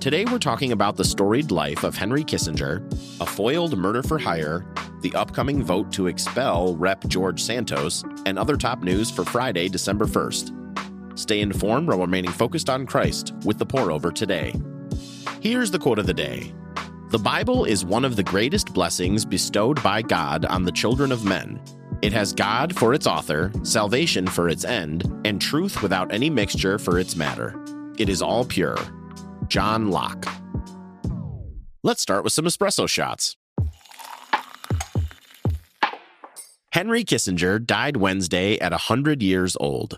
Today we're talking about the storied life of Henry Kissinger, a foiled murder for hire, the upcoming vote to expel Rep. George Santos, and other top news for Friday, December 1st. Stay informed while remaining focused on Christ with the pour over today. Here's the quote of the day The Bible is one of the greatest blessings bestowed by God on the children of men. It has God for its author, salvation for its end, and truth without any mixture for its matter. It is all pure. John Locke. Let's start with some espresso shots. Henry Kissinger died Wednesday at 100 years old.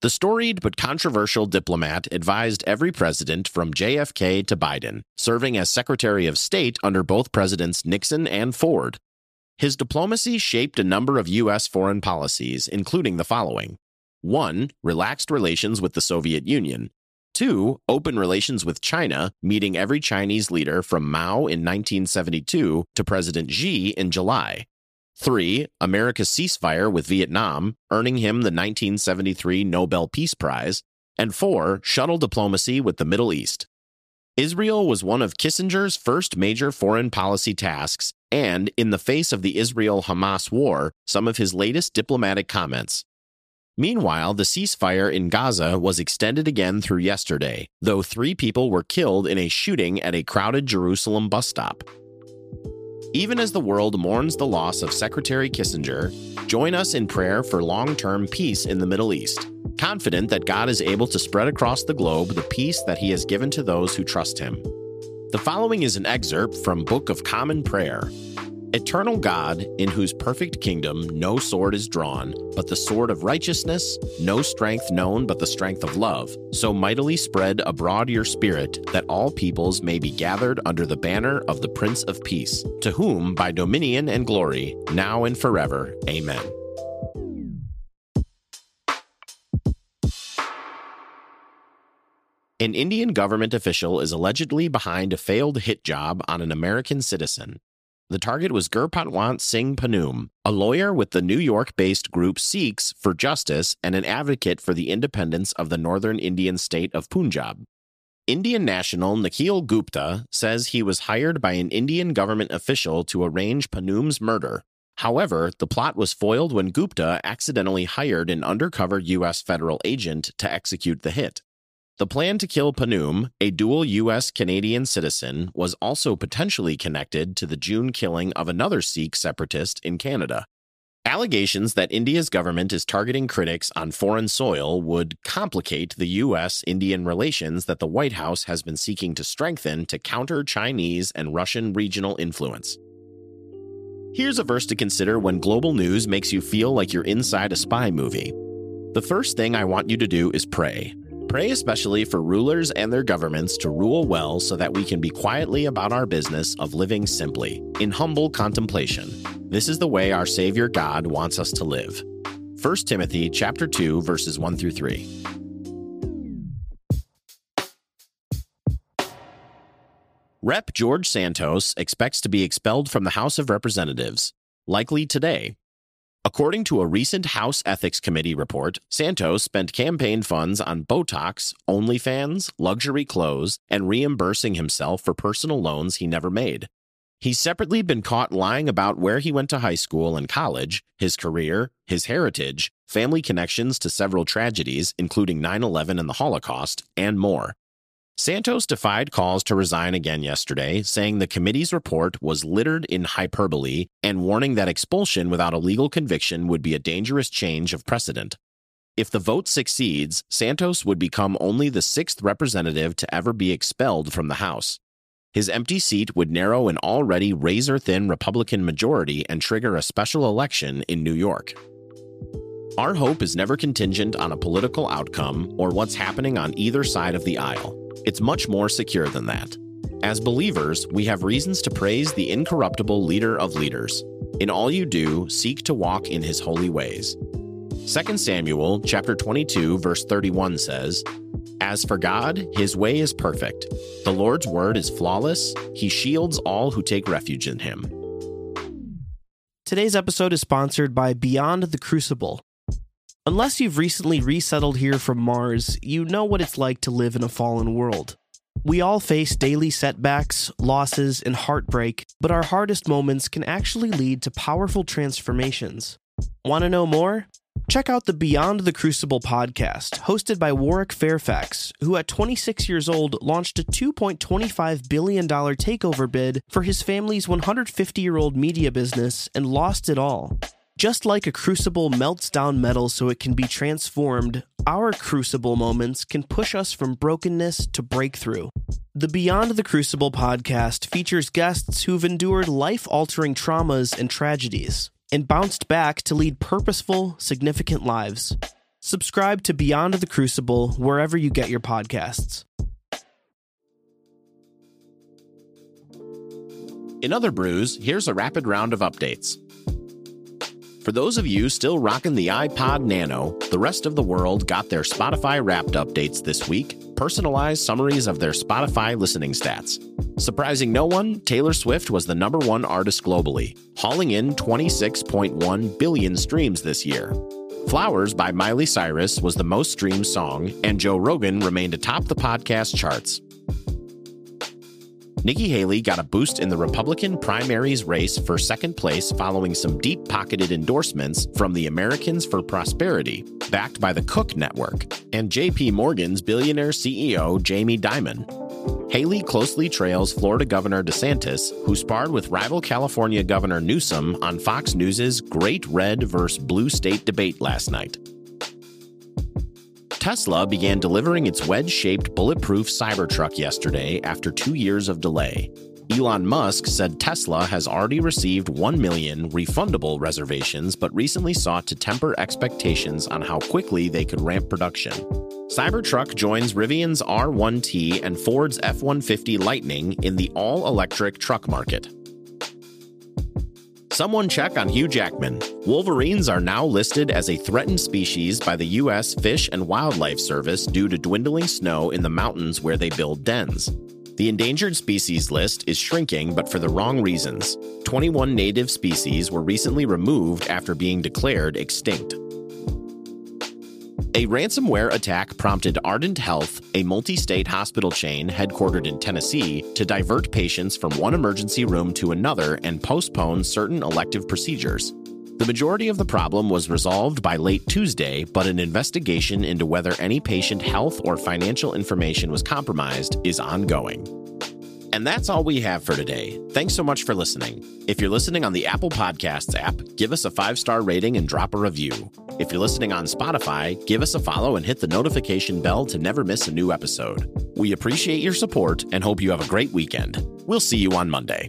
The storied but controversial diplomat advised every president from JFK to Biden, serving as Secretary of State under both Presidents Nixon and Ford. His diplomacy shaped a number of U.S. foreign policies, including the following 1. Relaxed relations with the Soviet Union. 2. Open relations with China, meeting every Chinese leader from Mao in 1972 to President Xi in July. 3. America's ceasefire with Vietnam, earning him the 1973 Nobel Peace Prize. And 4. Shuttle diplomacy with the Middle East. Israel was one of Kissinger's first major foreign policy tasks, and in the face of the Israel Hamas war, some of his latest diplomatic comments. Meanwhile, the ceasefire in Gaza was extended again through yesterday, though three people were killed in a shooting at a crowded Jerusalem bus stop. Even as the world mourns the loss of Secretary Kissinger, join us in prayer for long term peace in the Middle East, confident that God is able to spread across the globe the peace that He has given to those who trust Him. The following is an excerpt from Book of Common Prayer, Eternal God, in whose perfect kingdom no sword is drawn, but the sword of righteousness, no strength known but the strength of love, so mightily spread abroad your spirit, that all peoples may be gathered under the banner of the Prince of Peace, to whom, by dominion and glory, now and forever, Amen. An Indian government official is allegedly behind a failed hit job on an American citizen. The target was Gurpatwant Singh Pannun, a lawyer with the New York based group Sikhs for Justice and an advocate for the independence of the northern Indian state of Punjab. Indian national Nikhil Gupta says he was hired by an Indian government official to arrange Pannun's murder. However, the plot was foiled when Gupta accidentally hired an undercover U.S. federal agent to execute the hit. The plan to kill Pannun, a dual U.S. Canadian citizen, was also potentially connected to the June killing of another Sikh separatist in Canada. Allegations that India's government is targeting critics on foreign soil would complicate the U.S. Indian relations that the White House has been seeking to strengthen to counter Chinese and Russian regional influence. Here's a verse to consider when global news makes you feel like you're inside a spy movie. The first thing I want you to do is pray. Pray especially for rulers and their governments to rule well so that we can be quietly about our business of living simply, in humble contemplation. This is the way our Savior God wants us to live. 1 Timothy chapter 2 verses 1 through 3. Rep George Santos expects to be expelled from the House of Representatives, likely today, According to a recent House Ethics Committee report, Santos spent campaign funds on Botox, OnlyFans, luxury clothes, and reimbursing himself for personal loans he never made. He's separately been caught lying about where he went to high school and college, his career, his heritage, family connections to several tragedies, including 9 11 and the Holocaust, and more. Santos defied calls to resign again yesterday, saying the committee's report was littered in hyperbole and warning that expulsion without a legal conviction would be a dangerous change of precedent. If the vote succeeds, Santos would become only the sixth representative to ever be expelled from the House. His empty seat would narrow an already razor thin Republican majority and trigger a special election in New York. Our hope is never contingent on a political outcome or what's happening on either side of the aisle. It's much more secure than that. As believers, we have reasons to praise the incorruptible leader of leaders. In all you do, seek to walk in his holy ways. 2 Samuel chapter 22 verse 31 says, As for God, his way is perfect. The Lord's word is flawless. He shields all who take refuge in him. Today's episode is sponsored by Beyond the Crucible Unless you've recently resettled here from Mars, you know what it's like to live in a fallen world. We all face daily setbacks, losses, and heartbreak, but our hardest moments can actually lead to powerful transformations. Want to know more? Check out the Beyond the Crucible podcast, hosted by Warwick Fairfax, who at 26 years old launched a $2.25 billion takeover bid for his family's 150 year old media business and lost it all. Just like a crucible melts down metal so it can be transformed, our crucible moments can push us from brokenness to breakthrough. The Beyond the Crucible podcast features guests who've endured life altering traumas and tragedies and bounced back to lead purposeful, significant lives. Subscribe to Beyond the Crucible wherever you get your podcasts. In other brews, here's a rapid round of updates. For those of you still rocking the iPod Nano, the rest of the world got their Spotify Wrapped updates this week, personalized summaries of their Spotify listening stats. Surprising no one, Taylor Swift was the number one artist globally, hauling in 26.1 billion streams this year. Flowers by Miley Cyrus was the most streamed song, and Joe Rogan remained atop the podcast charts. Nikki Haley got a boost in the Republican primaries race for second place following some deep pocketed endorsements from the Americans for Prosperity, backed by the Koch Network, and JP Morgan's billionaire CEO Jamie Dimon. Haley closely trails Florida Governor DeSantis, who sparred with rival California Governor Newsom on Fox News' Great Red vs. Blue State debate last night. Tesla began delivering its wedge shaped bulletproof Cybertruck yesterday after two years of delay. Elon Musk said Tesla has already received 1 million refundable reservations, but recently sought to temper expectations on how quickly they could ramp production. Cybertruck joins Rivian's R1T and Ford's F 150 Lightning in the all electric truck market. Someone check on Hugh Jackman. Wolverines are now listed as a threatened species by the U.S. Fish and Wildlife Service due to dwindling snow in the mountains where they build dens. The endangered species list is shrinking, but for the wrong reasons. 21 native species were recently removed after being declared extinct. A ransomware attack prompted Ardent Health, a multi state hospital chain headquartered in Tennessee, to divert patients from one emergency room to another and postpone certain elective procedures. The majority of the problem was resolved by late Tuesday, but an investigation into whether any patient health or financial information was compromised is ongoing. And that's all we have for today. Thanks so much for listening. If you're listening on the Apple Podcasts app, give us a five star rating and drop a review. If you're listening on Spotify, give us a follow and hit the notification bell to never miss a new episode. We appreciate your support and hope you have a great weekend. We'll see you on Monday.